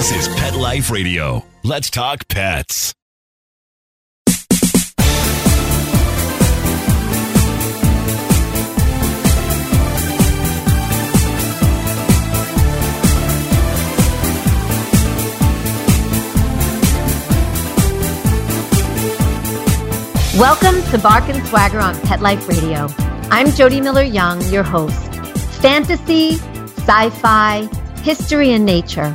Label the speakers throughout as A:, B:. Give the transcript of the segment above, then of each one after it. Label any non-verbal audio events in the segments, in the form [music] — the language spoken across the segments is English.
A: This is Pet Life Radio. Let's talk pets.
B: Welcome to Bark and Swagger on Pet Life Radio. I'm Jody Miller Young, your host. Fantasy, sci fi, history, and nature.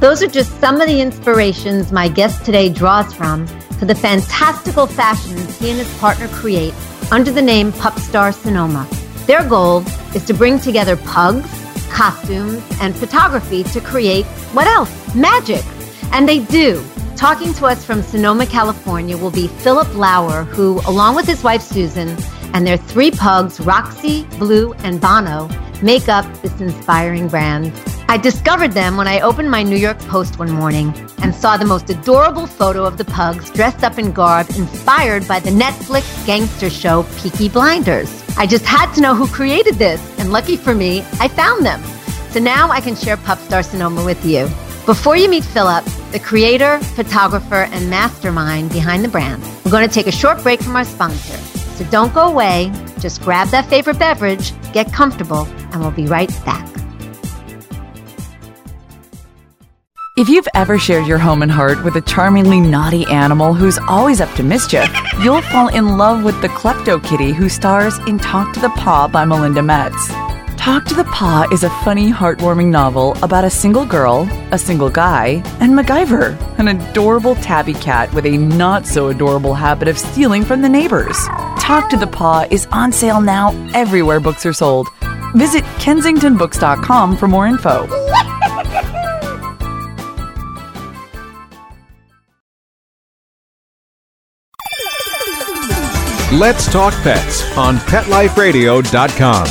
B: Those are just some of the inspirations my guest today draws from for the fantastical fashions he and his partner create under the name Pupstar Sonoma. Their goal is to bring together pugs, costumes, and photography to create what else? Magic. And they do. Talking to us from Sonoma, California will be Philip Lauer, who, along with his wife Susan and their three pugs, Roxy, Blue, and Bono, make up this inspiring brand. I discovered them when I opened my New York Post one morning and saw the most adorable photo of the pugs dressed up in garb inspired by the Netflix gangster show Peaky Blinders. I just had to know who created this, and lucky for me, I found them. So now I can share Pupstar Sonoma with you. Before you meet Philip, the creator, photographer, and mastermind behind the brand, we're going to take a short break from our sponsor. So don't go away. Just grab that favorite beverage, get comfortable, and we'll be right back.
C: If you've ever shared your home and heart with a charmingly naughty animal who's always up to mischief, you'll fall in love with the Klepto Kitty who stars in Talk to the Paw by Melinda Metz. Talk to the Paw is a funny, heartwarming novel about a single girl, a single guy, and MacGyver, an adorable tabby cat with a not so adorable habit of stealing from the neighbors. Talk to the Paw is on sale now everywhere books are sold. Visit kensingtonbooks.com for more info.
D: Let's Talk Pets on PetLifeRadio.com.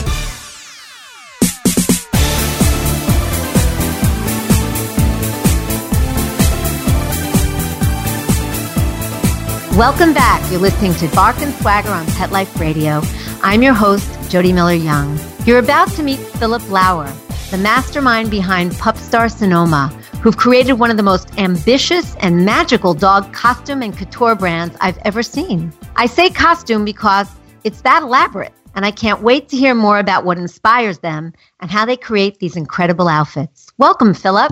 B: Welcome back. You're listening to Bark and Swagger on Pet Life Radio. I'm your host, Jody Miller Young. You're about to meet Philip Lauer, the mastermind behind Pupstar Sonoma, who've created one of the most ambitious and magical dog costume and couture brands I've ever seen. I say costume because it's that elaborate, and I can't wait to hear more about what inspires them and how they create these incredible outfits. Welcome, Philip.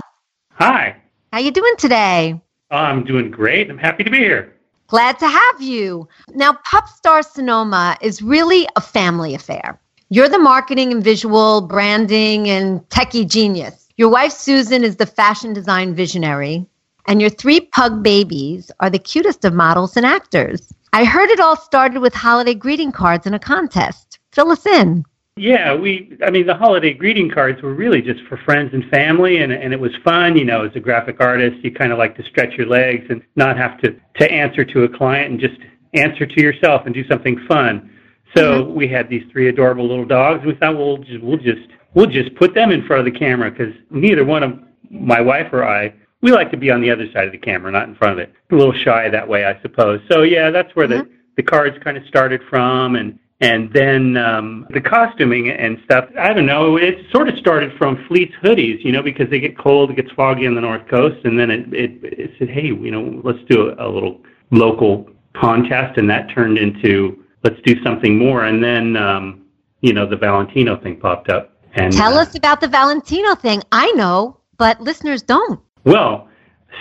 E: Hi.
B: How you doing today?
E: Uh, I'm doing great. I'm happy to be here.
B: Glad to have you. Now, Pupstar Sonoma is really a family affair. You're the marketing and visual branding and techie genius. Your wife, Susan, is the fashion design visionary. And your three pug babies are the cutest of models and actors. I heard it all started with holiday greeting cards in a contest. Fill us in.
E: Yeah, we, I mean, the holiday greeting cards were really just for friends and family, and, and it was fun. You know, as a graphic artist, you kind of like to stretch your legs and not have to, to answer to a client and just answer to yourself and do something fun. So mm-hmm. we had these three adorable little dogs. We thought, well, we'll just, we'll just, we'll just put them in front of the camera because neither one of my wife or I, we like to be on the other side of the camera, not in front of it. A little shy that way, I suppose. So yeah, that's where mm-hmm. the, the cards kind of started from, and and then um, the costuming and stuff, I don't know, it sort of started from fleece hoodies, you know, because they get cold, it gets foggy on the North Coast. And then it, it, it said, hey, you know, let's do a, a little local contest. And that turned into, let's do something more. And then, um, you know, the Valentino thing popped up. And
B: Tell uh, us about the Valentino thing. I know, but listeners don't.
E: Well,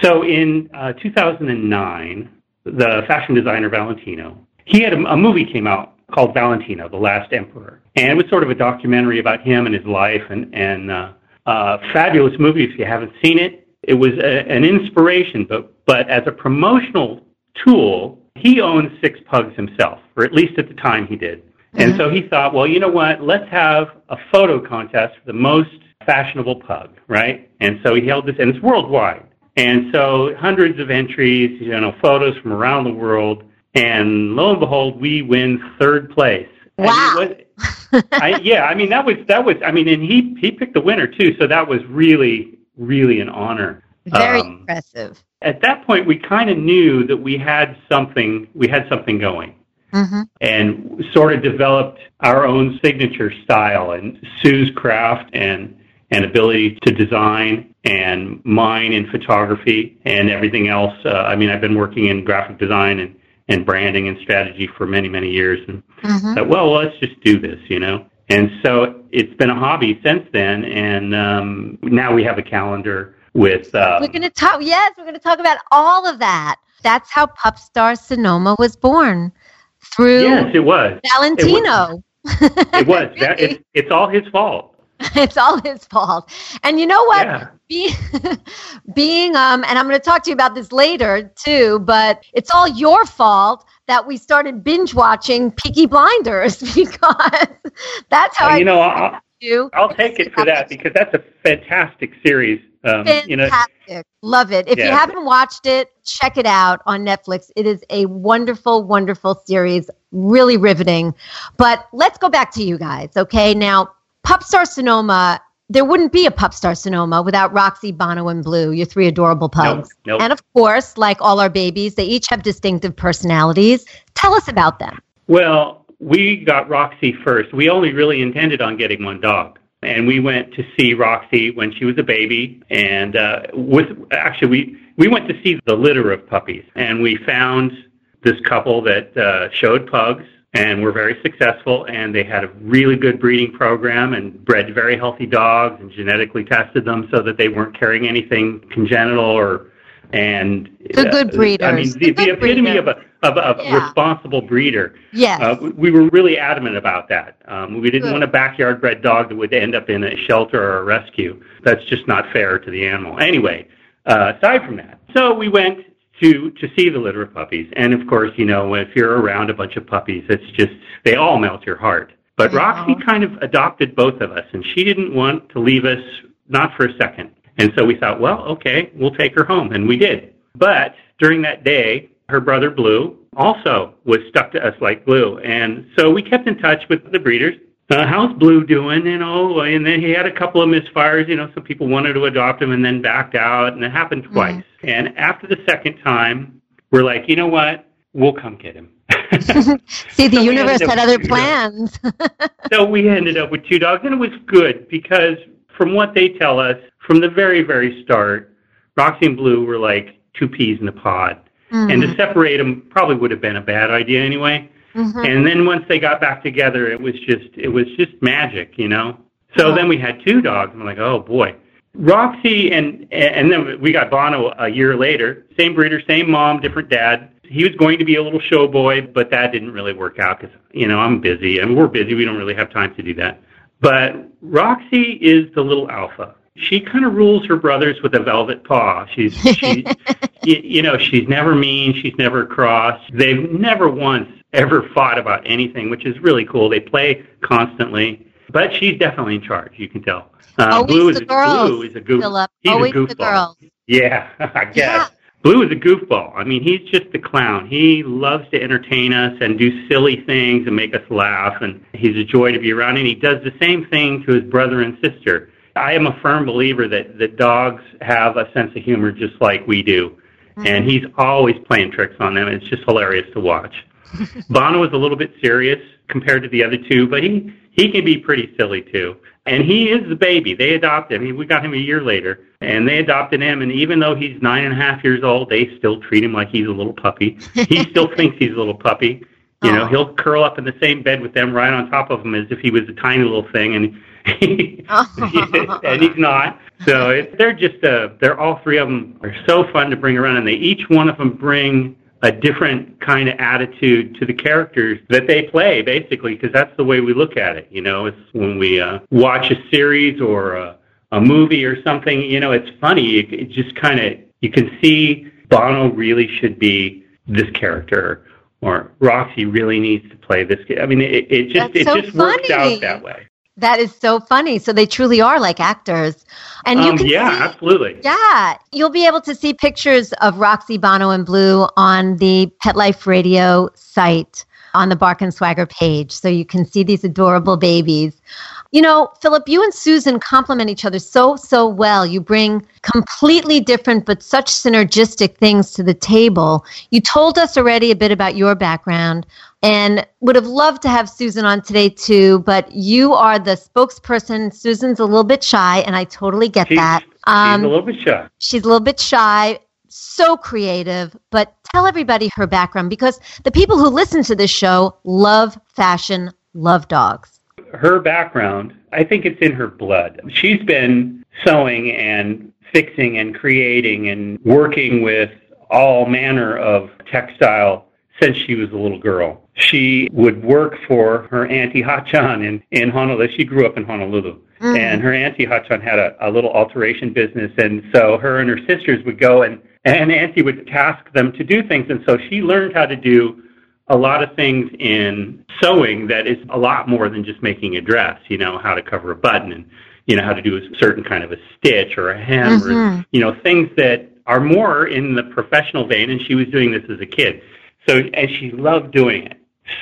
E: so in uh, 2009, the fashion designer Valentino, he had a, a movie came out called Valentino, The Last Emperor. And it was sort of a documentary about him and his life and, and uh, uh, fabulous movie if you haven't seen it. It was a, an inspiration, but, but as a promotional tool, he owns six pugs himself, or at least at the time he did. Mm-hmm. And so he thought, well, you know what? Let's have a photo contest for the most fashionable pug, right? And so he held this, and it's worldwide. And so hundreds of entries, you know, photos from around the world. And lo and behold, we win third place.
B: Wow.
E: Was, I, yeah, I mean that was that was I mean, and he he picked the winner too, so that was really really an honor.
B: Very um, impressive.
E: At that point, we kind of knew that we had something we had something going, mm-hmm. and sort of developed our own signature style and Sue's craft and and ability to design and mine in photography and everything else. Uh, I mean, I've been working in graphic design and, and branding and strategy for many, many years. And mm-hmm. thought, well, let's just do this, you know. And so it's been a hobby since then. And um, now we have a calendar with.
B: Um, we're going to talk, yes, we're going to talk about all of that. That's how Pupstar Sonoma was born through
E: yes, it was.
B: Valentino.
E: It was. It was. [laughs] that, it's, it's all his fault. [laughs]
B: it's all his fault. And you know what? Yeah. Be, [laughs] being um and I'm going to talk to you about this later too, but it's all your fault that we started binge watching Peaky Blinders because that's how uh,
E: you I know I'll, you. I'll take it for that because that's a fantastic series. Um,
B: fantastic.
E: You know,
B: Love it. If yeah. you haven't watched it, check it out on Netflix. It is a wonderful, wonderful series, really riveting. But let's go back to you guys, okay? Now, Pupstar Sonoma, there wouldn't be a Pupstar Sonoma without Roxy, Bono, and Blue, your three adorable pugs.
E: Nope, nope.
B: And of course, like all our babies, they each have distinctive personalities. Tell us about them.
E: Well, we got Roxy first. We only really intended on getting one dog. And we went to see Roxy when she was a baby. And uh, with actually, we, we went to see the litter of puppies. And we found this couple that uh, showed pugs and were very successful. And they had a really good breeding program and bred very healthy dogs and genetically tested them so that they weren't carrying anything congenital or and
B: the good breeders.
E: I mean, the, the, epitome of a of a yeah. responsible breeder.
B: Yes, uh,
E: we were really adamant about that. Um, we didn't good. want a backyard bred dog that would end up in a shelter or a rescue. That's just not fair to the animal. Anyway, uh, aside from that, so we went to to see the litter of puppies. And of course, you know, if you're around a bunch of puppies, it's just they all melt your heart. But Roxy kind of adopted both of us, and she didn't want to leave us not for a second. And so we thought, well, okay, we'll take her home, and we did. But during that day, her brother Blue also was stuck to us like glue, and so we kept in touch with the breeders uh, how's Blue doing? You know, and then he had a couple of misfires. You know, some people wanted to adopt him and then backed out, and it happened mm-hmm. twice. Mm. And after the second time, we're like, you know what? We'll come get him. [laughs]
B: See, the so universe had other plans. [laughs]
E: so we ended up with two dogs, and it was good because from what they tell us, from the very, very start, Roxy and Blue were like two peas in a pod. Mm-hmm. And to separate them probably would have been a bad idea anyway. Mm-hmm. And then once they got back together, it was just it was just magic, you know. So oh. then we had two dogs. And I'm like, oh boy, Roxy and and then we got Bono a year later. Same breeder, same mom, different dad. He was going to be a little show boy, but that didn't really work out because you know I'm busy and we're busy. We don't really have time to do that. But Roxy is the little alpha. She kind of rules her brothers with a velvet paw. She's she, [laughs] you, you know she's never mean. She's never cross. They've never once ever fought about anything, which is really cool. They play constantly, but she's definitely in charge. You can tell.
B: Uh, Always
E: Blue
B: is, girls,
E: Blue is a goof.
B: Phillip.
E: He's
B: Always
E: a goofball.
B: The girls.
E: Yeah, [laughs] I guess.
B: Yeah.
E: Blue is a goofball. I mean, he's just a clown. He loves to entertain us and do silly things and make us laugh, and he's a joy to be around. And he does the same thing to his brother and sister. I am a firm believer that, that dogs have a sense of humor just like we do. Mm-hmm. And he's always playing tricks on them. It's just hilarious to watch. [laughs] Bono is a little bit serious compared to the other two, but he he can be pretty silly too. And he is the baby. They adopted him. We got him a year later, and they adopted him. And even though he's nine and a half years old, they still treat him like he's a little puppy. He [laughs] still thinks he's a little puppy. You know, he'll curl up in the same bed with them, right on top of him, as if he was a tiny little thing, and he, [laughs] and he's not. So it, they're just uh, they're all three of them are so fun to bring around, and they each one of them bring a different kind of attitude to the characters that they play, basically, because that's the way we look at it. You know, it's when we uh, watch a series or a, a movie or something. You know, it's funny. It, it just kind of you can see Bono really should be this character, or Roxy really needs to play this. Game. I mean, it, it just
B: that's
E: it
B: so
E: just
B: funny.
E: works out that way.
B: That is so funny. So they truly are like actors. And you
E: um,
B: can
E: yeah,
B: see,
E: absolutely.
B: Yeah, you'll be able to see pictures of Roxy Bono and Blue on the Pet Life Radio site on the Bark and Swagger page. So you can see these adorable babies. You know, Philip, you and Susan complement each other so, so well. You bring completely different but such synergistic things to the table. You told us already a bit about your background and would have loved to have Susan on today too, but you are the spokesperson. Susan's a little bit shy, and I totally get
E: She's,
B: that.
E: she's a um, little bit shy.
B: She's a little bit shy, so creative, but tell everybody her background because the people who listen to this show love fashion, love dogs.
E: Her background, I think it's in her blood. She's been sewing and fixing and creating and working with all manner of textile since she was a little girl. She would work for her auntie Hachan in, in Honolulu. She grew up in Honolulu.
B: Mm.
E: And her auntie Hachan had a, a little alteration business. And so her and her sisters would go and, and auntie would task them to do things. And so she learned how to do a lot of things in sewing that is a lot more than just making a dress, you know, how to cover a button and, you know, how to do a certain kind of a stitch or a hem
B: Mhm.
E: or, you know, things that are more in the professional vein. And she was doing this as a kid. So, and she loved doing it.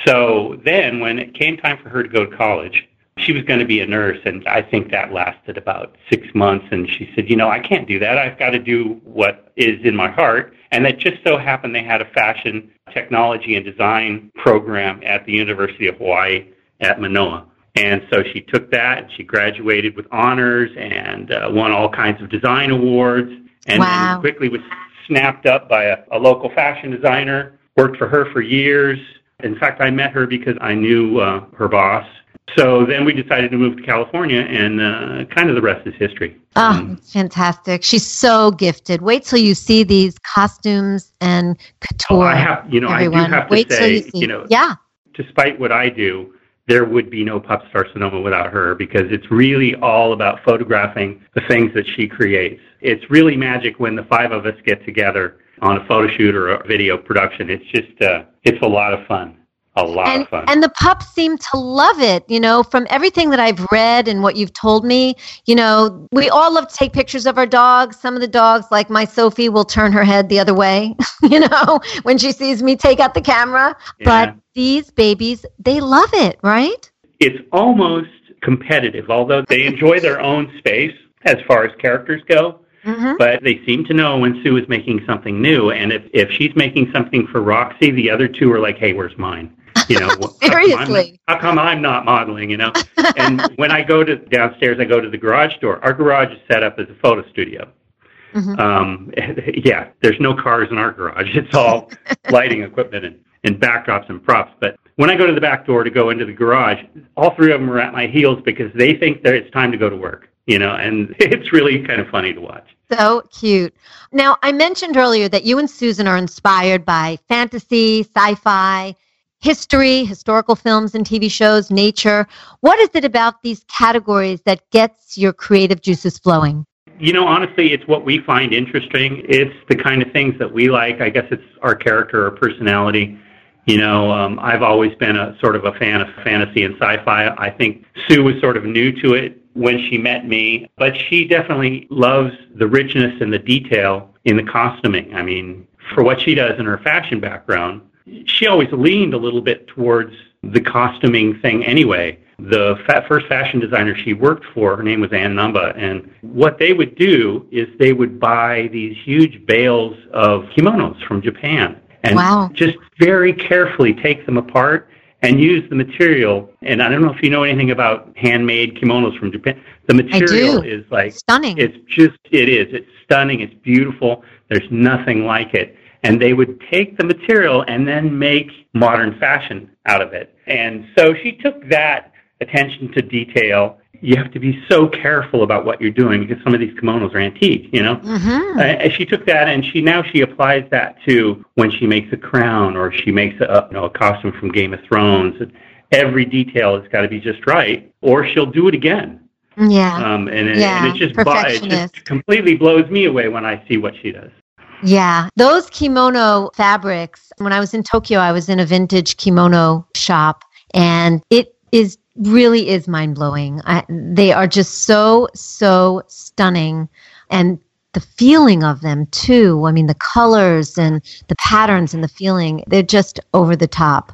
E: So then when it came time for her to go to college, she was going to be a nurse. And I think that lasted about six months. And she said, you know, I can't do that. I've got to do what is in my heart. And it just so happened they had a fashion technology and design program at the University of Hawaii at Manoa. And so she took that and she graduated with honors and uh, won all kinds of design awards and
B: Wow.
E: then quickly was snapped up by a, a local fashion designer, worked for her for years. In fact, I met her because I knew uh, her boss. So then we decided to move to California, and uh, kind of the rest is history.
B: Oh,
E: Um,
B: fantastic. She's so gifted. Wait till you see these costumes and couture.
E: oh, I have, you know,
B: everyone.
E: I do have to
B: Wait till
E: say,
B: you see.
E: you know,
B: yeah.
E: despite what I do, there would be no Pupstar Sonoma without her because it's really all about photographing the things that she creates. It's really magic when the five of us get together on a photo shoot or a video production. It's just, uh, it's a lot of fun. A lot
B: and,
E: of fun.
B: and the pups seem to love it you know from everything that i've read and what you've told me you know we all love to take pictures of our dogs some of the dogs like my sophie will turn her head the other way [laughs] you know when she sees me take out the camera
E: Yeah.
B: but these babies they love it right
E: it's almost competitive, although they enjoy their own space as far as characters go.
B: hmm
E: But they seem to know when Sue is making something new, and if if she's making something for Roxy, the other two are like, "Hey, where's mine?" You know, wh- [laughs] how come I'm-
B: Seriously.
E: how come I'm not modeling? You know, and [laughs] when I go to downstairs, I go to the garage door. Our garage is set up as a photo studio.
B: Mhm.
E: Um, [laughs] yeah, there's no cars in our garage. It's all lighting equipment and, and backdrops and props. But when I go to the back door to go into the garage, all three of them are at my heels because they think that it's time to go to work. You know, and it's really kind of funny to watch.
B: So cute. Now, I mentioned earlier that you and Susan are inspired by fantasy, sci fi, history, historical films and TV shows, nature. What is it about these categories that gets your creative juices flowing?
E: You know, honestly, it's what we find interesting. It's the kind of things that we like. I guess it's our character or personality. You know, um, I've always been a sort of a fan of fantasy and sci-fi. I think Sue was sort of new to it when she met me, but she definitely loves the richness and the detail in the costuming. I mean, for what she does in her fashion background, she always leaned a little bit towards the costuming thing anyway. The fa- first fashion designer she worked for, her name was Anne Namba, and what they would do is they would buy these huge bales of kimonos from Japan and
B: Wow.
E: just very carefully take them apart and use the material. And I don't know if you know anything about handmade kimonos from Japan. The material is like
B: Stunning.
E: it's just, it is. It's stunning. It's beautiful. There's nothing like it. And they would take the material and then make modern fashion out of it. And so she took that attention to detail. You have to be so careful about what you're doing because some of these kimonos are antique, you know?
B: hmm
E: Uh, and she took that and she now she applies that to when she makes a crown or she makes a, you know, a costume from Game of Thrones. Every detail has got to be just right, or she'll do it again.
B: Yeah.
E: Um, and, it,
B: Yeah,
E: and it just it just completely blows me away when I see what she does.
B: Yeah, those kimono fabrics. When I was in Tokyo, I was in a vintage kimono shop, and it is really is mind blowing. They are just so so stunning, and the feeling of them too. I mean, the colors and the patterns and the feeling. They're just over the top.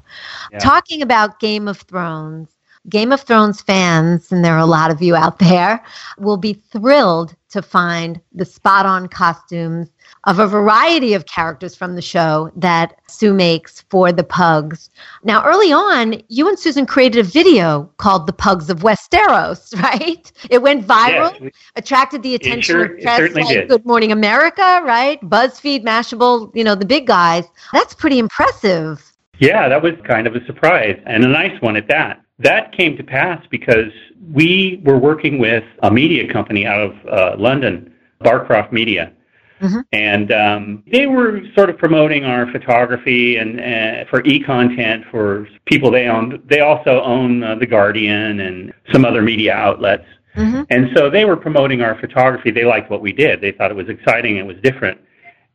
E: Yeah.
B: Talking about Game of Thrones. Game of Thrones fans, and there are a lot of you out there, will be thrilled to find the spot on costumes of a variety of characters from the show that Sue makes for the pugs. Now, early on, you and Susan created a video called The Pugs of Westeros, [laughs] right? It went viral,
E: Yes,
B: attracted the attention
E: sure-
B: of press like
E: did.
B: Good Morning America, right? BuzzFeed, Mashable, you know, the big guys. That's pretty impressive.
E: Yeah, that was kind of a surprise and a nice one at that. That came to pass because we were working with a media company out of uh, London, Barcroft Media.
B: Mhm.
E: And um, they were sort of promoting our photography and uh, for e-content for people they own. They also own uh, the Guardian and some other media outlets.
B: Mhm.
E: And so they were promoting our photography. They liked what we did. They thought it was exciting. It was different.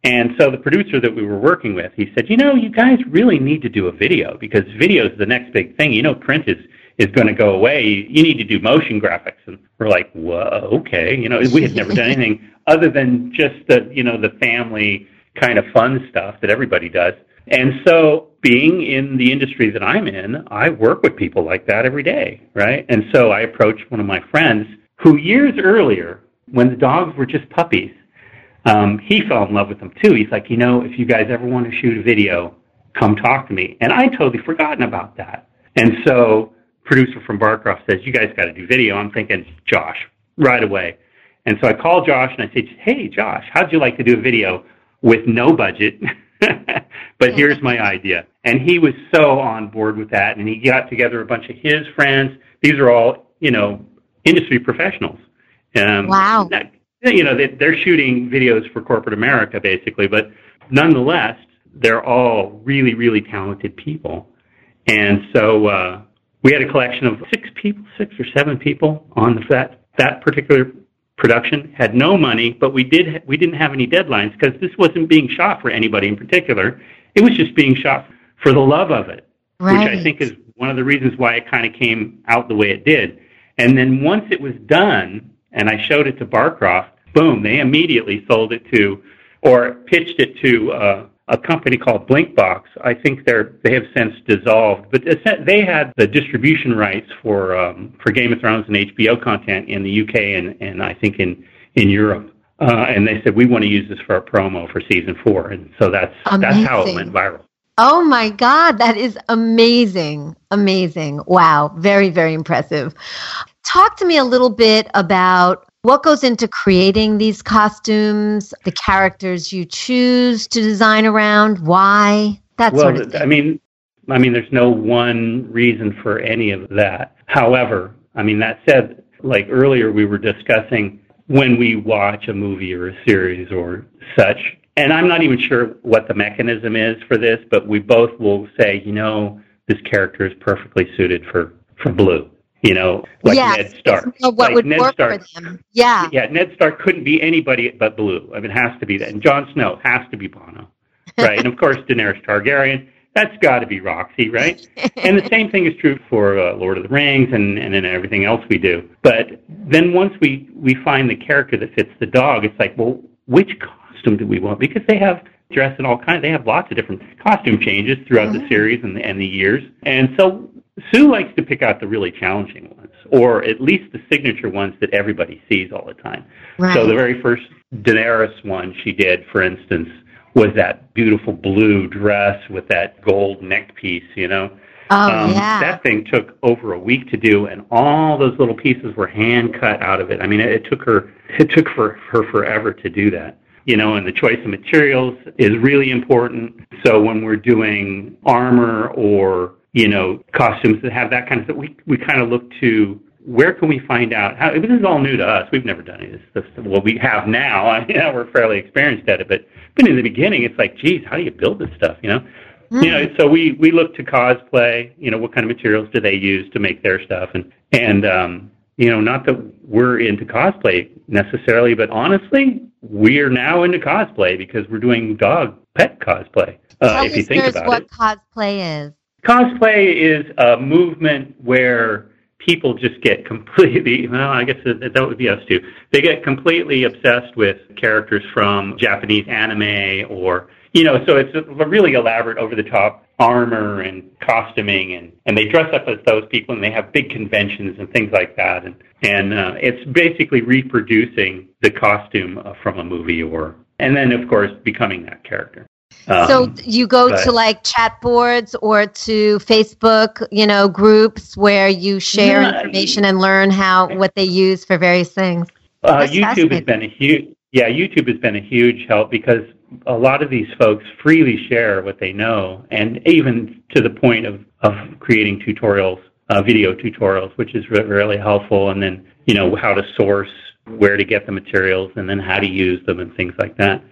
E: And so the producer that we were working with, he said, you know, you guys really need to do a video because video is the next big thing. You know, print is, is going to go away. You need to do motion graphics. And we're like, whoa, okay. You know, we had never done anything [laughs] other than just the, you know, the family kind of fun stuff that everybody does. And so being in the industry that I'm in, I work with people like that every day, right? And so I approached one of my friends who years earlier, when the dogs were just puppies, um, he fell in love with them too. He's like, you know, if you guys ever want to shoot a video, come talk to me. And I totally forgotten about that. And so producer from Barcroft says, you guys got to do video. I'm thinking, Josh, right away. And so I called Josh and I said, hey, Josh, how'd you like to do a video with no budget? [laughs] but here's my idea. And he was so on board with that. And he got together a bunch of his friends. These are all, you know, industry professionals. Um,
B: Wow.
E: not- you know, they, they're shooting videos for corporate America, basically, but nonetheless, they're all really, really talented people. And so uh, we had a collection of six people, six or seven people on the, that that particular production. Had no money, but we did we didn't have any deadlines because this wasn't being shot for anybody in particular. It was just being shot for the love of it
B: Right.
E: which I think is one of the reasons why it kind of came out the way it did. And then once it was done, and I showed it to Barcroft, boom, they immediately sold it to, or pitched it to uh, a company called Blinkbox. I think they're they have since dissolved, but they had the distribution rights for um, for Game of Thrones and HBO content in the UK and and I think in in Europe. Uh, and they said we want to use this for a promo for season four, and so that's that's how it went viral.
B: Oh my God, that is amazing. Amazing. Wow. Very, very impressive. Talk to me a little bit about what goes into creating these costumes, the characters you choose to design around, why, that
E: well,
B: sort of thing.
E: I mean, I mean, there's no one reason for any of that. However, I mean, that said, like earlier we were discussing when we watch a movie or a series or such, and I'm not even sure what the mechanism is for this, but we both will say, you know, this character is perfectly suited for for blue. You know, like
B: yes,
E: Ned Stark.
B: What
E: like
B: would
E: Ned
B: work
E: Stark.
B: for them? Yeah.
E: Yeah, Ned Stark couldn't be anybody but Blue. I mean, it has to be that. And Jon Snow has to be Bono, [laughs] right? and of course, Daenerys Targaryen. That's got to be Roxy, right? and the same thing is true for uh, Lord of the Rings and and then everything else we do. But then once we we find the character that fits the dog, it's like, well, which costume do we want? Because they have dress in all kinds. They have lots of different costume changes throughout the series and the, and the years. And so Sue likes to pick out the really challenging ones, or at least the signature ones that everybody sees all the time.
B: Right.
E: So the very first Daenerys one she did, for instance, was that beautiful blue dress with that gold neck piece, you know.
B: oh,
E: Um,
B: yeah.
E: That thing took over a week to do, and all those little pieces were hand cut out of it. I mean, it, it took her [laughs] it took for her forever to do that. You know, and the choice of materials is really important. So when we're doing armor or you know costumes that have that kind of stuff, we we kind of look to where can we find out how this is all new to us. We've never done any of this stuff. Well, we have now. [laughs] I mean, we're fairly experienced at it, but but in the beginning, it's like, geez, how do you build this stuff? You know. You know, so we we look to cosplay. You know, what kind of materials do they use to make their stuff, and and um, you know, not that we're into cosplay necessarily, but honestly, we are now into cosplay because we're doing dog pet cosplay. Uh,
B: Tell
E: if you think about
B: what
E: it,
B: cosplay is.
E: Cosplay is a movement where people just get completely [laughs] well i guess that, that would be us too. They get completely obsessed with characters from japanese anime or you know so it's a really elaborate over the top armor and costuming and and they dress up as those people and they have big conventions and things like that. And and uh, it's basically reproducing the costume uh, from a movie or and then of course becoming that character
B: um, so you go but, to like chat boards or to Facebook, you know, groups where you share yeah, information and learn how what they use for various things.
E: Uh, YouTube has been a huge yeah, YouTube has been a huge help because a lot of these folks freely share what they know, and even to the point of, of creating tutorials, uh, video tutorials, which is re- really helpful. And then, you know, how to source, where to get the materials, and then how to use them and things like that.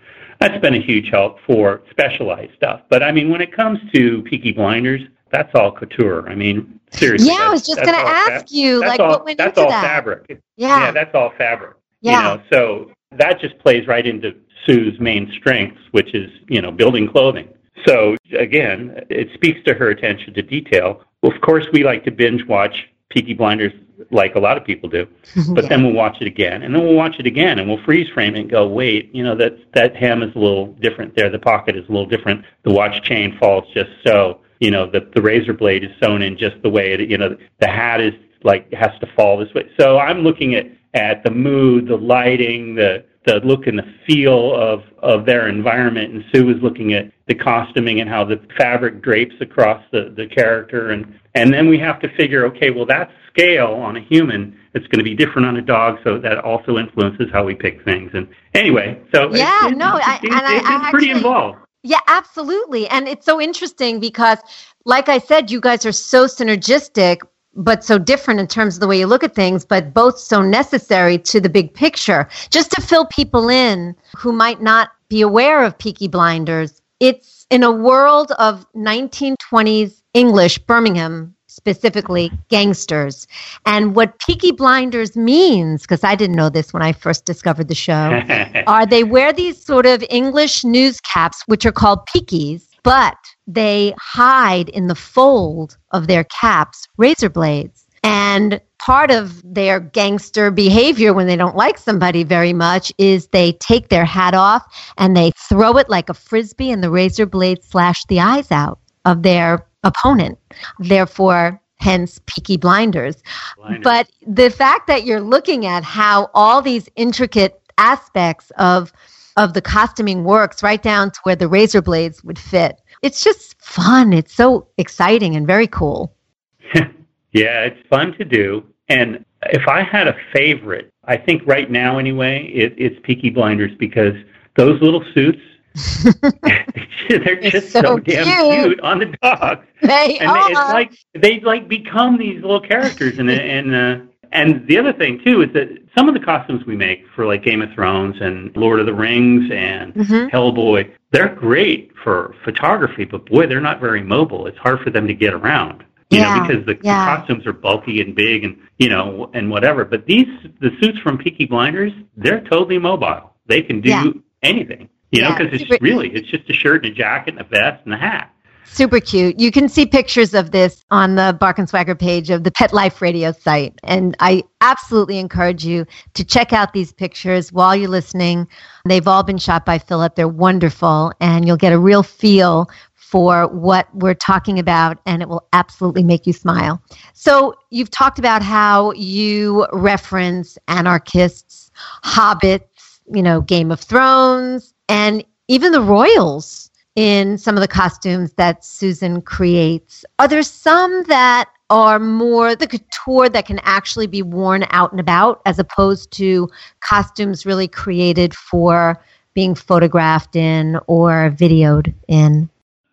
E: That's been a huge help for specialized stuff. But I mean, when it comes to Peaky Blinders, that's all couture. I mean, seriously.
B: Yeah, I was just going to ask you, like,
E: all,
B: what went
E: that's
B: into
E: all
B: that?
E: fabric.
B: Yeah.
E: yeah, that's all fabric.
B: Yeah.
E: You know, so that just plays right into Sue's main strengths, which is, you know, building clothing. So again, it speaks to her attention to detail. Of course, we like to binge watch Peaky Blinders like a lot of people do, [laughs] but yeah. then we'll watch it again, and then we'll watch it again, and we'll freeze frame it and go, wait, you know, that that hem is a little different there. The pocket is a little different. The watch chain falls just so. You know, the the razor blade is sewn in just the way it. You know, the hat is like has to fall this way. So I'm looking at at the mood, the lighting, the the look and the feel of of their environment. And Sue was looking at the costuming and how the fabric drapes across the the character, and and then we have to figure, okay, well that scale on a human, it's going to be different on a dog, so that also influences how we pick things. And anyway, so
B: yeah,
E: it's,
B: no,
E: it's,
B: I,
E: it's,
B: I,
E: it's
B: I
E: pretty
B: actually,
E: involved.
B: Yeah, absolutely. And it's so interesting because, like I said, you guys are so synergistic, but so different in terms of the way you look at things, but both so necessary to the big picture. Just to fill people in who might not be aware of Peaky Blinders, it's in a world of 1920s English, Birmingham specifically, gangsters. And what Peaky Blinders means, because I didn't know this when I first discovered the show, [laughs] are they wear these sort of English news caps, which are called peakies, but they hide in the fold of their caps razor blades. And part of their gangster behavior when they don't like somebody very much is they take their hat off and they throw it like a frisbee and the razor blade slash the eyes out of their opponent. Therefore, hence Peaky Blinders. Blinders. But the fact that you're looking at how all these intricate aspects of of the costuming works right down to where the razor blades would fit it's just fun. It's so exciting and very cool. [laughs]
E: yeah, it's fun to do. And if I had a favorite, I think right now anyway, it, it's Peaky Blinders because those little suits, [laughs] [laughs] they're just so, so damn cute. cute. on the dogs.
B: They
E: and
B: are.
E: They, it's like they like become these little characters, and and uh, and the other thing too is that some of the costumes we make for like Game of Thrones and Lord of the Rings and mm-hmm. Hellboy, they're great for photography, but boy, they're not very mobile. It's hard for them to get around. You
B: yeah.
E: know, because the,
B: yeah.
E: the costumes are bulky and big and you know and whatever. But these the suits from Peaky Blinders, they're totally mobile. They can do yeah. anything. You know, because it's really it's just a shirt and a jacket and a vest and a hat.
B: Super cute. You can see pictures of this on the Bark and Swagger page of the Pet Life Radio site. And I absolutely encourage you to check out these pictures while you're listening. They've all been shot by Philip. They're wonderful, and you'll get a real feel for what we're talking about, and it will absolutely make you smile. So, you've talked about how you reference anarchists, hobbits, you know, Game of Thrones, and even the royals in some of the costumes that Susan creates. Are there some that are more the couture that can actually be worn out and about as opposed to costumes really created for being photographed in or videoed in?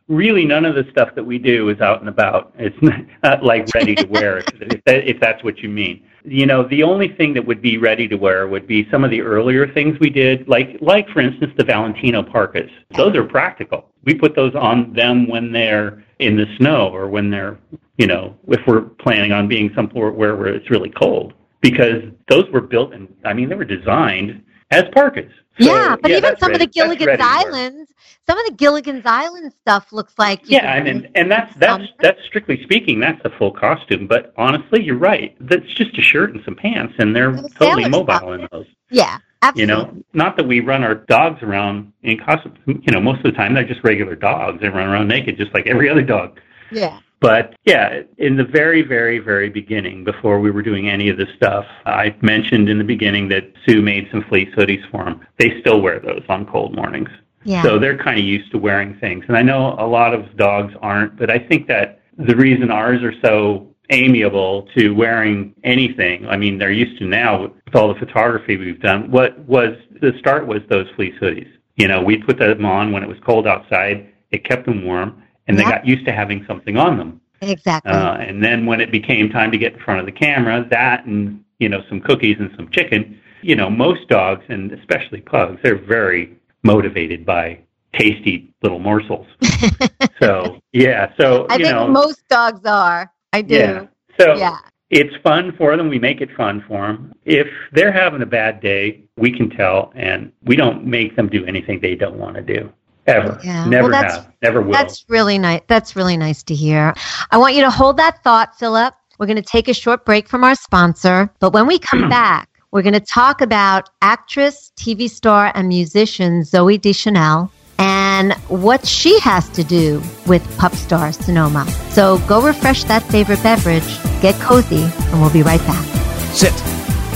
E: Really, none of the stuff that we do is out and about. It's not like ready to wear, [laughs] if, that, if that's what you mean. You know, the only thing that would be ready to wear would be some of the earlier things we did, like, like for instance, the Valentino parkas. Those are practical. We put those on them when they're in the snow or when they're, you know, if we're planning on being somewhere where, where it's really cold. Because those were built and, I mean, they were designed as parkas. So,
B: yeah, but even
E: that's
B: some of the Gilligan's
E: ready work.
B: Islands, some of the Gilligan's Island stuff looks like you
E: Yeah, and, and and that's that's that's strictly speaking, that's the full costume. But honestly, you're right. That's just a shirt and some pants, and they're totally mobile
B: stuff.
E: in those.
B: yeah, Absolutely.
E: You know, not that we run our dogs around in costume. You know, most of the time they're just regular dogs. They run around naked, just like every other dog.
B: yeah,
E: But yeah, in the very, very, very beginning, before we were doing any of this stuff, I mentioned in the beginning that Sue made some fleece hoodies for them. They still wear those on cold mornings.
B: yeah.
E: So they're kind of used to wearing things. And I know a lot of dogs aren't, but I think that the reason ours are so amiable to wearing anything, I mean, they're used to now with all the photography we've done. What was the start was those fleece hoodies. You know, we'd put them on when it was cold outside. It kept them warm, and they
B: Yeah.
E: got used to having something on them.
B: exactly.
E: Uh, and then when it became time to get in front of the camera, that and you know some cookies and some chicken. You know, most dogs and especially pugs, they're very motivated by tasty little morsels. [laughs] so yeah, so
B: I
E: you
B: think
E: know,
B: most dogs are. I do.
E: yeah. So
B: Yeah.
E: it's fun for them. We make it fun for them. If they're having a bad day, we can tell, and we don't make them do anything they don't want to do. Ever.
B: Yeah.
E: Never
B: Well, that's-
E: have. Never will.
B: That's really nice. That's really nice to hear. I want you to hold that thought, Philip. We're going to take a short break from our sponsor, but when we come [clears throat] back, we're going to talk about actress, TV star, and musician Zooey Deschanel and what she has to do with Pupstar Sonoma. So go refresh that favorite beverage, get cozy, and we'll be right back.
D: Sit.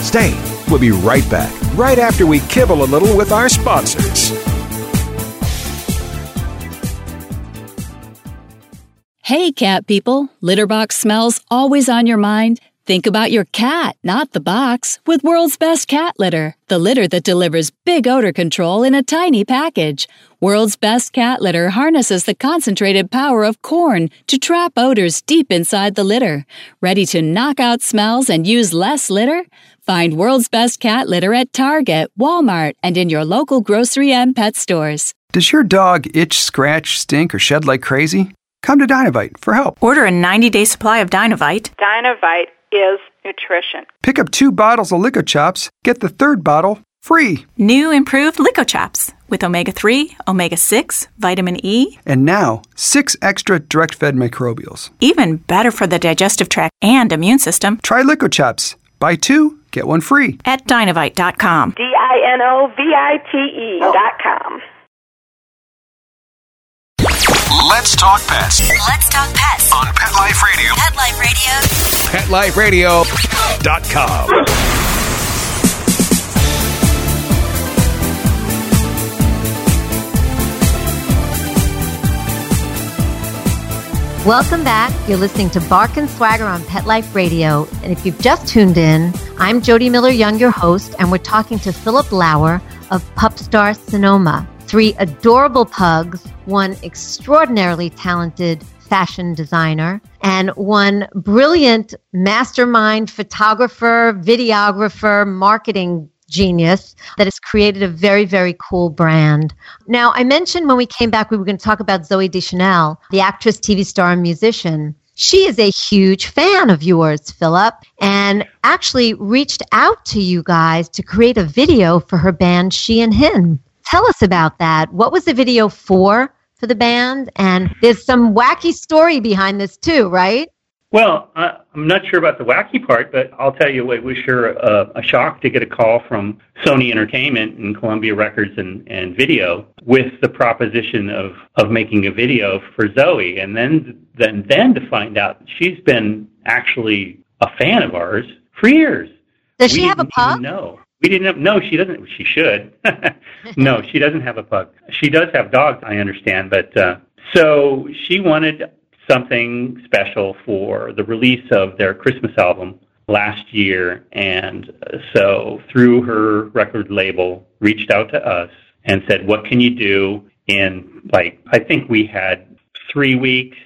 D: Stay. We'll be right back, right after we kibble a little with our sponsors.
F: Hey, cat people. Litter box smells always on your mind? Think about your cat, not the box, with World's Best Cat Litter, the litter that delivers big odor control in a tiny package. World's Best Cat Litter harnesses the concentrated power of corn to trap odors deep inside the litter. Ready to knock out smells and use less litter? Find World's Best Cat Litter at Target, Walmart, and in your local grocery and pet stores.
G: Does your dog itch, scratch, stink, or shed like crazy? Come to Dynovite for help.
H: Order a 90 day supply of Dynovite.
I: Dynovite is nutrition.
G: Pick up two bottles of Lico Chops, get the third bottle free.
H: New improved Licochaps with omega 3, omega 6, vitamin E,
G: And now, six extra direct fed microbials.
H: even better for the digestive tract and immune system
G: Try Lico Chops. Buy two, get one free.
H: at dynovite.com.
I: D I N O V I T E dot com.
D: Let's talk pets
J: Let's talk pets.
D: on Pet Life Radio.
J: Pet Life Radio.
D: PetLifeRadio.com.
B: Welcome back. You're listening to Bark and Swagger on Pet Life Radio. And if you've just tuned in, I'm Jody Miller Young, your host, and we're talking to Philip Lauer of Pupstar Sonoma. Three adorable pugs, one extraordinarily talented fashion designer, and one brilliant mastermind photographer, videographer, marketing genius that has created a very, very cool brand. Now, I mentioned when we came back, we were going to talk about Zooey Deschanel, the actress, TV star, and musician. She is a huge fan of yours, Philip, and actually reached out to you guys to create a video for her band, She and Him. Tell us about that. What was the video for for the band? And there's some wacky story behind this too, right?
E: Well, I, I'm not sure about the wacky part, but I'll tell you, it was sure a, a shock to get a call from Sony Entertainment and Columbia Records and, and Video with the proposition of, of making a video for Zooey, and then then then to find out she's been actually a fan of ours for years.
B: Does
E: we
B: she have a
E: didn't even didn't no, she doesn't. She should. [laughs] no, she doesn't have a pug. She does have dogs, I understand. But uh, so she wanted something special for the release of their Christmas album last year. And uh, so through her record label, reached out to us and said, what can you do in like, I think we had three weeks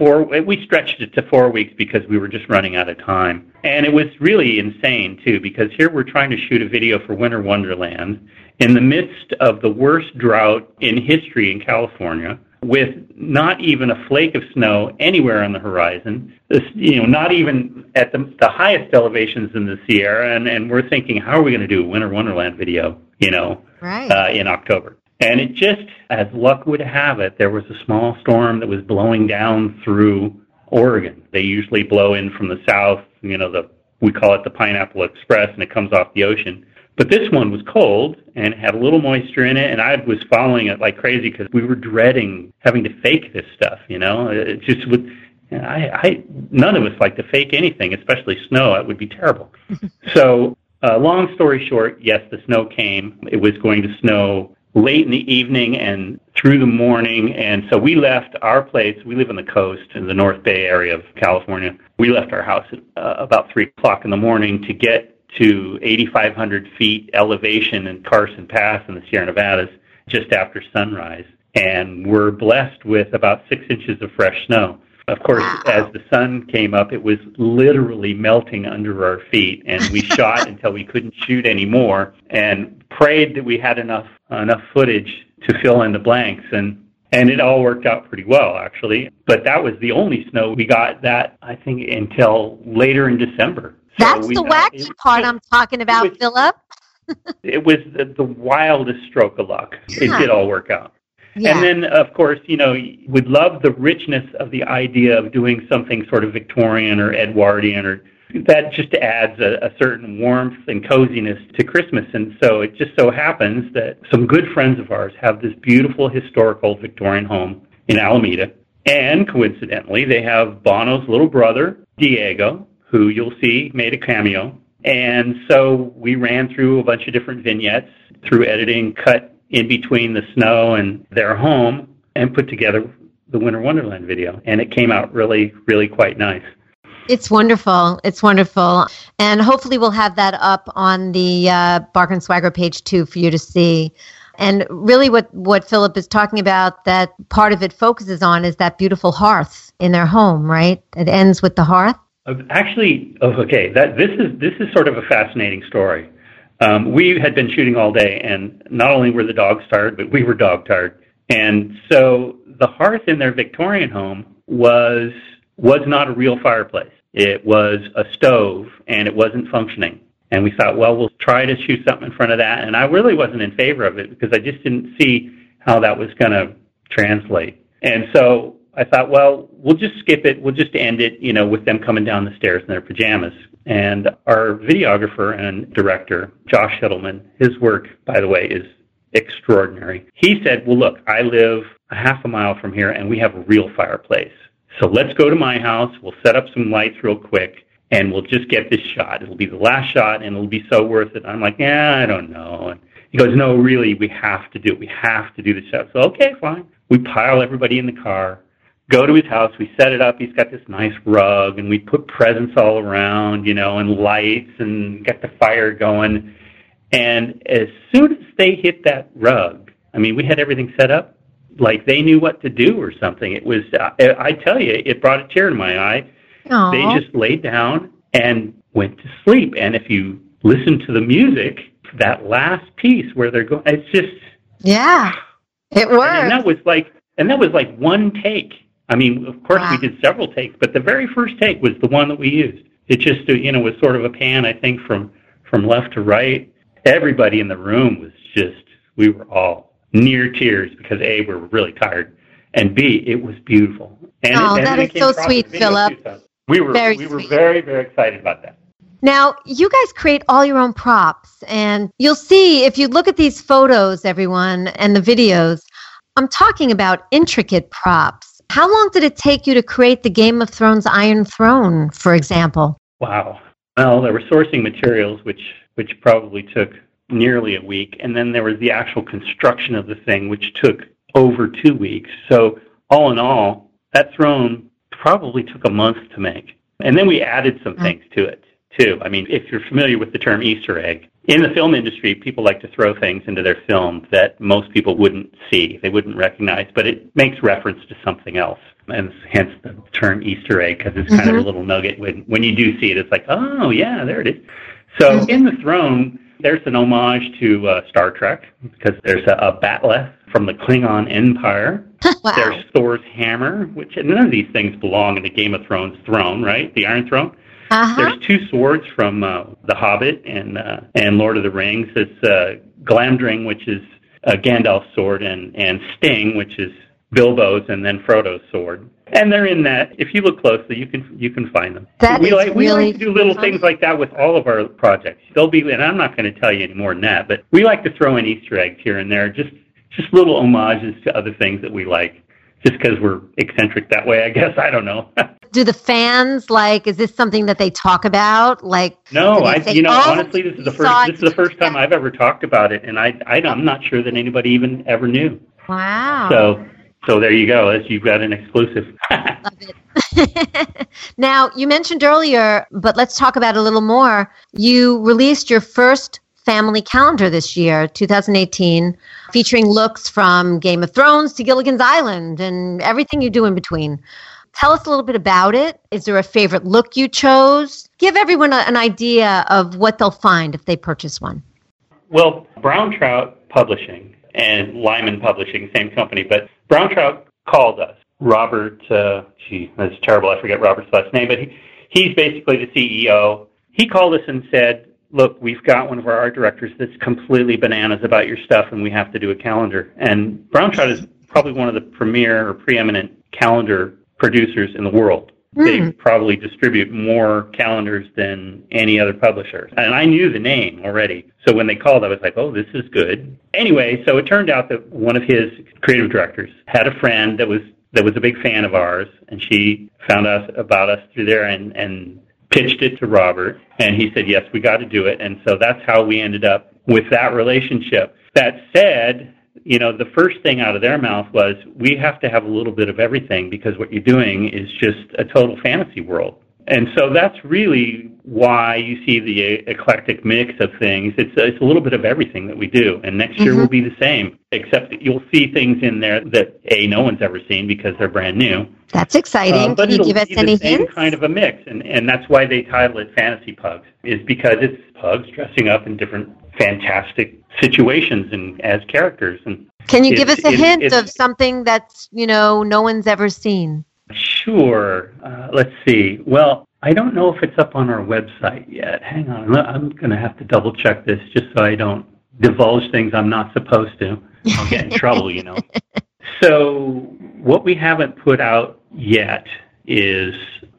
E: four we stretched it to four weeks because we were just running out of time and it was really insane too because here we're trying to shoot a video for winter wonderland in the midst of the worst drought in history in california with not even a flake of snow anywhere on the horizon. This, you know, not even at the, the highest elevations in the Sierra, and, and we're thinking, how are we going to do a Winter Wonderland video? You know,
B: right.
E: uh, in October. And it just, as luck would have it, there was a small storm that was blowing down through Oregon. They usually blow in from the south, you know, the we call it the Pineapple Express, and it comes off the ocean. But this one was cold and had a little moisture in it, and I was following it like crazy because we were dreading having to fake this stuff. You know, it just would. I, I none of us like to fake anything, especially snow. It would be terrible. [laughs] so, uh, long story short, yes, the snow came. It was going to snow late in the evening and through the morning. And so we left our place. We live on the coast in the North Bay area of California. We left our house at uh, about 3 o'clock in the morning to get to 8,500 feet elevation in Carson Pass in the Sierra Nevadas just after sunrise. And we're blessed with about six inches of fresh snow. Of course, as the sun came up, it was literally melting under our feet, and we [laughs] shot until we couldn't shoot anymore, and prayed that we had enough enough footage to fill in the blanks. And and it all worked out pretty well, actually. But that was the only snow we got that I think until later in December.
B: So That's the wacky part I'm talking about, was, Philip. [laughs]
E: it was the, the wildest stroke of luck. Yeah. It did all work out.
B: Yeah.
E: And then, of course, you know, we'd love the richness of the idea of doing something sort of Victorian or Edwardian, or that just adds a, a certain warmth and coziness to Christmas. And so it just so happens that some good friends of ours have this beautiful historical Victorian home in Alameda. And coincidentally, they have Bono's little brother, Diego, who you'll see made a cameo. And so we ran through a bunch of different vignettes through editing, cut in between the snow and their home and put together the Winter Wonderland video. And it came out really, really quite nice.
B: It's wonderful. It's wonderful. And hopefully we'll have that up on the uh, Bark and Swagger page too for you to see. And really what, what Philip is talking about that part of it focuses on is that beautiful hearth in their home, right? It ends with the hearth.
E: Actually, okay, that, this, is, this is sort of a fascinating story. Um, we had been shooting all day, and not only were the dogs tired, but we were dog tired. And so the hearth in their Victorian home was was not a real fireplace. It was a stove, and it wasn't functioning. And we thought, well, we'll try to shoot something in front of that. And I really wasn't in favor of it because I just didn't see how that was going to translate. And so I thought, well, we'll just skip it. We'll just end it, you know, with them coming down the stairs in their pajamas. And our videographer and director, Josh Hittleman, his work, by the way, is extraordinary. He said, well, look, I live a half a mile from here and we have a real fireplace. So let's go to my house. We'll set up some lights real quick and we'll just get this shot. It'll be the last shot and it'll be so worth it. I'm like, yeah, I don't know. And he goes, no, really, we have to do it. We have to do the shot. So, okay, fine. We pile everybody in the car go to his house. We set it up. He's got this nice rug, and we put presents all around, you know, and lights, and get the fire going. And as soon as they hit that rug, I mean, we had everything set up like they knew what to do or something. It was, uh, I tell you, it brought a tear to my eye.
B: Aww.
E: They just laid down and went to sleep. And if you listen to the music, that last piece where they're going, it's just
B: yeah, it worked.
E: And that was like, and that was like one take. I mean, of course wow. we did several takes, but the very first take was the one that we used. It just, you know, was sort of a pan, I think, from from left to right. Everybody in the room was just, we were all near tears because a, we were really tired, and b, it was beautiful. And
B: oh,
E: it,
B: that is so sweet, Philip.
E: We were
B: very
E: we were
B: sweet.
E: very very excited about that.
B: Now, you guys create all your own props, and you'll see if you look at these photos, everyone, and the videos, I'm talking about intricate props how long did it take you to create the Game of Thrones Iron Throne, for example?
E: Wow. Well, there were sourcing materials, which which probably took nearly a week, and then there was the actual construction of the thing, which took over two weeks. So all in all, that throne probably took a month to make. And then we added some mm-hmm. things to it too. I mean, if you're familiar with the term Easter egg, in the film industry, people like to throw things into their film that most people wouldn't see, they wouldn't recognize, but it makes reference to something else. And hence the term Easter egg, because it's kind mm-hmm. of a little nugget. When, when you do see it, it's like, oh, yeah, there it is. So mm-hmm. in the throne, There's an homage to uh, Star Trek because there's a, a bat'leth from the Klingon Empire. [laughs]
B: wow.
E: There's Thor's hammer, which none of these things belong in the Game of Thrones throne, right? The Iron Throne.
B: Uh-huh.
E: There's two swords from uh, The Hobbit and uh, and Lord of the Rings. It's uh, Glamdring, which is uh, Gandalf's sword, and and Sting, which is Bilbo's, and then Frodo's sword. And they're in that. If you look closely, you can you can find them.
B: That
E: we like we
B: really
E: like to do little
B: fun.
E: things like that with all of our projects. They'll be, and I'm not going to tell you any more than that. But we like to throw in Easter eggs here and there, just just little homages to other things that we like, just because we're eccentric that way. I guess I don't know. [laughs]
B: Do the fans like? Is this something that they talk about? Like,
E: No, I
B: say,
E: you know
B: "Oh,
E: honestly this is the first this is the first time I've ever talked about it, and I, I I'm not sure that anybody even ever knew.
B: Wow.
E: So so there you go. As you've got an exclusive. [laughs]
B: Love it. [laughs] now, you mentioned earlier, but let's talk about it a little more. You released your first family calendar this year, 2018, featuring looks from Game of Thrones to Gilligan's Island and everything you do in between. Tell us a little bit about it. Is there a favorite look you chose? Give everyone a, an idea of what they'll find if they purchase one.
E: Well, Brown Trout Publishing and Lyman Publishing, same company, but Brown Trout called us. Robert, uh, gee, that's terrible. I forget Robert's last name, but he, he's basically the CEO. He called us and said, "Look, we've got one of our art directors that's completely bananas about your stuff, and we have to do a calendar." And Brown Trout is probably one of the premier or preeminent calendar producers in the world. They hmm. probably distribute more calendars than any other publishers. And I knew the name already. So when they called, I was like, oh, this is good. Anyway, so it turned out that one of his creative directors had a friend that was that was a big fan of ours, and she found us about us through there and, and pitched it to Robert. And he said, yes, we got to do it. And so that's how we ended up with that relationship. That said, you know, the first thing out of their mouth was, we have to have a little bit of everything because what you're doing is just a total fantasy world. And so that's really why you see the eclectic mix of things. It's, it's a little bit of everything that we do. And next year
B: Mhm.
E: will be the same, except that you'll see things in there that, A, no one's ever seen because they're brand new.
B: That's exciting.
E: Uh, but
B: Can you give us any
E: the same
B: hints?
E: kind of a mix, and and that's why they title it Fantasy Pugs, is because it's pugs dressing up in different fantastic situations and as characters. And
B: Can you give us a
E: it's-
B: hint
E: it's-
B: of something that's, you know, no one's ever seen?
E: Sure. Uh, let's see. Well, I don't know if it's up on our website yet. Hang on. I'm going to have to double check this just so I don't divulge things I'm not supposed to. I'll get in trouble, you know. [laughs] So, what we haven't put out yet is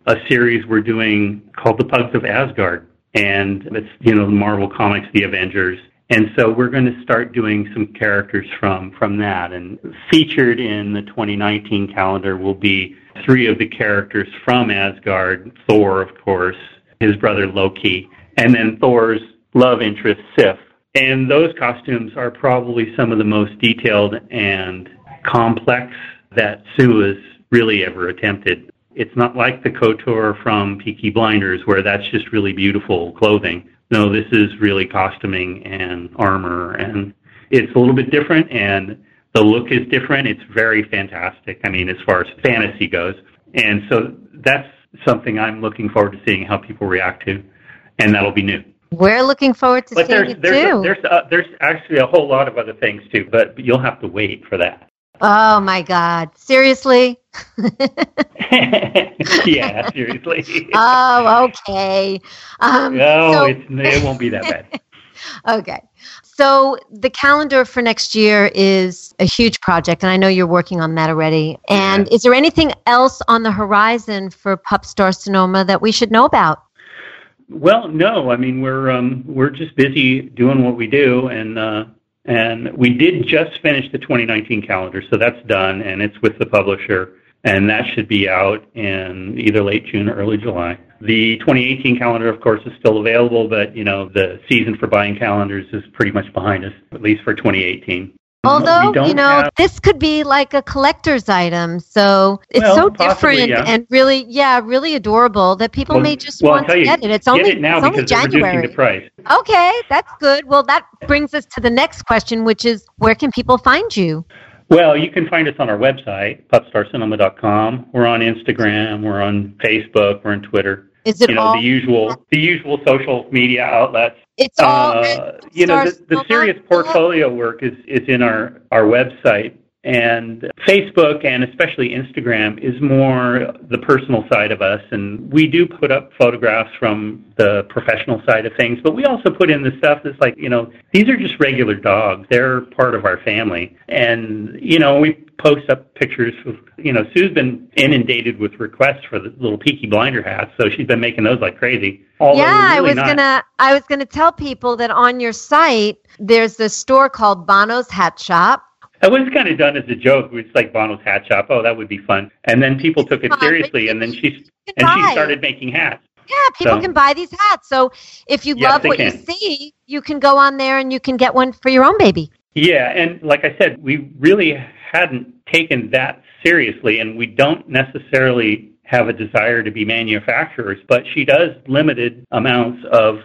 E: a series we're doing called The Pugs of Asgard. And it's, you know, the Marvel Comics, The Avengers. And so we're going to start doing some characters from, from that. And featured in the 2019 calendar will be three of the characters from Asgard Thor, of course, his brother Loki, and then Thor's love interest, Sif. And those costumes are probably some of the most detailed and complex that Sue has really ever attempted. It's not like the couture from Peaky Blinders, where that's just really beautiful clothing. No, this is really costuming and armor, and it's a little bit different, and the look is different. It's very fantastic. I mean, as far as fantasy goes, and so that's something I'm looking forward to seeing how people react to, and that'll be new.
B: We're looking forward to
E: But
B: seeing
E: there's
B: it
E: there's
B: too.
E: there's uh, there's actually a whole lot of other things too, but you'll have to wait for that.
B: Oh my God! Seriously? [laughs]
E: yeah, seriously. [laughs]
B: oh, okay. Um,
E: no,
B: so-
E: it's, it won't be that bad. [laughs]
B: okay. So the calendar for next year is a huge project, and I know you're working on that already. And is there anything else on the horizon for Pupstar Sonoma that we should know about?
E: Well, no, I mean we're um, we're just busy doing what we do, and uh, and we did just finish the 2019 calendar, so that's done, and it's with the publisher, and that should be out in either late June or early July. The 2018 calendar, of course, is still available, but you know the season for buying calendars is pretty much behind us, at least for 2018.
B: Although, you know,
E: have-
B: this could be like a collector's item. So it's
E: Well,
B: so
E: possibly,
B: different
E: yeah.
B: and really, yeah, really adorable that people
E: Well-
B: may just
E: well,
B: want to
E: you,
B: get it. It's
E: get
B: only,
E: it now because
B: January.
E: the price.
B: Okay, that's good. Well, that brings us to the next question, which is where can people find you?
E: Well, you can find us on our website, pupstarsonoma.com. We're on Instagram, we're on Facebook, we're on Twitter.
B: Is it
E: you know
B: all?
E: the usual the usual social media outlets.
B: It's all.
E: Uh, you know the, the serious portfolio work is is in our our website and Facebook and especially Instagram is more the personal side of us. And we do put up photographs from the professional side of things, but we also put in the stuff that's like, you know, these are just regular dogs. They're part of our family. And, you know, we post up pictures of, you know, Sue's been inundated with requests for the little Peaky Blinder hats, so she's been making those like crazy. Although
B: yeah,
E: really
B: I was
E: not-
B: gonna I was gonna tell people that on your site there's a store called Bono's Hat Shop.
E: It was kind of done as a joke. It was like Bono's hat shop. Oh, that would be fun. And then people took it seriously, and then she
B: can
E: and she started making hats.
B: Yeah, people
E: So-
B: can buy these hats. So if you
E: Yes,
B: love
E: they
B: what you see, you can go on there and you can get one for your own baby.
E: Yeah, and like I said, we really hadn't taken that seriously, and we don't necessarily have a desire to be manufacturers, but she does limited amounts of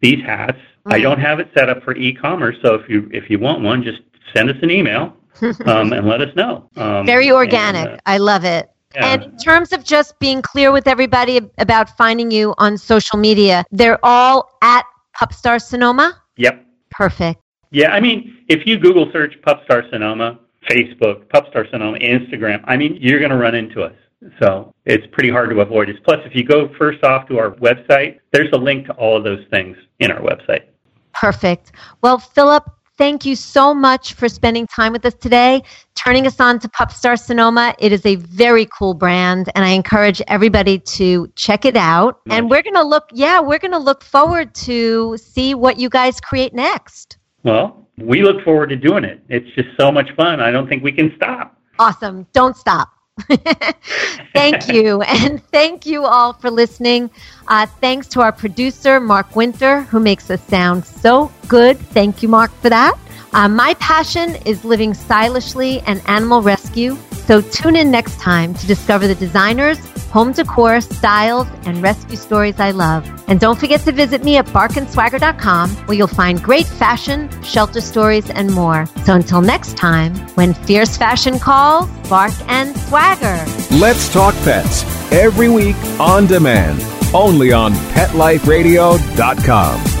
E: these hats. I
B: Mm.
E: don't have it set up for e-commerce, so if you if you want one, just send us an email [laughs] um, and let us know. Um,
B: Very
E: and,
B: organic.
E: uh,
B: I love it.
E: yeah.
B: And in terms of just being clear with everybody about finding you on social media, they're all at Pupstar Sonoma.
E: Yep.
B: Perfect.
E: Yeah, I mean, if you Google search Pupstar Sonoma, Facebook, Pupstar Sonoma, Instagram, I mean, you're going to run into us. So it's pretty hard to avoid us. Plus, if you go first off to our website, there's a link to all of those things in our website.
B: Perfect. Well, Philip, thank you so much for spending time with us today, turning us on to Pupstar Sonoma. It is a very cool brand, and I encourage everybody to check it out. And we're going to look, yeah, we're going to look forward to see what you guys create next.
E: Well, we look forward to doing it. It's just so much fun. I don't think we can stop.
B: Awesome. Don't stop. [laughs] thank you. [laughs] And thank you all for listening. Uh, thanks to our producer, Mark Winter, who makes us sound so good. Thank you, Mark, for that. Uh, my passion is living stylishly and animal rescue. So tune in next time to discover the designers, home decor, styles, and rescue stories I love. And don't forget to visit me at barkandswagger.com where you'll find great fashion, shelter stories, and more. So until next time, when fierce fashion calls, bark and swagger.
D: Let's Talk Pets every week on demand, only on PetLifeRadio.com.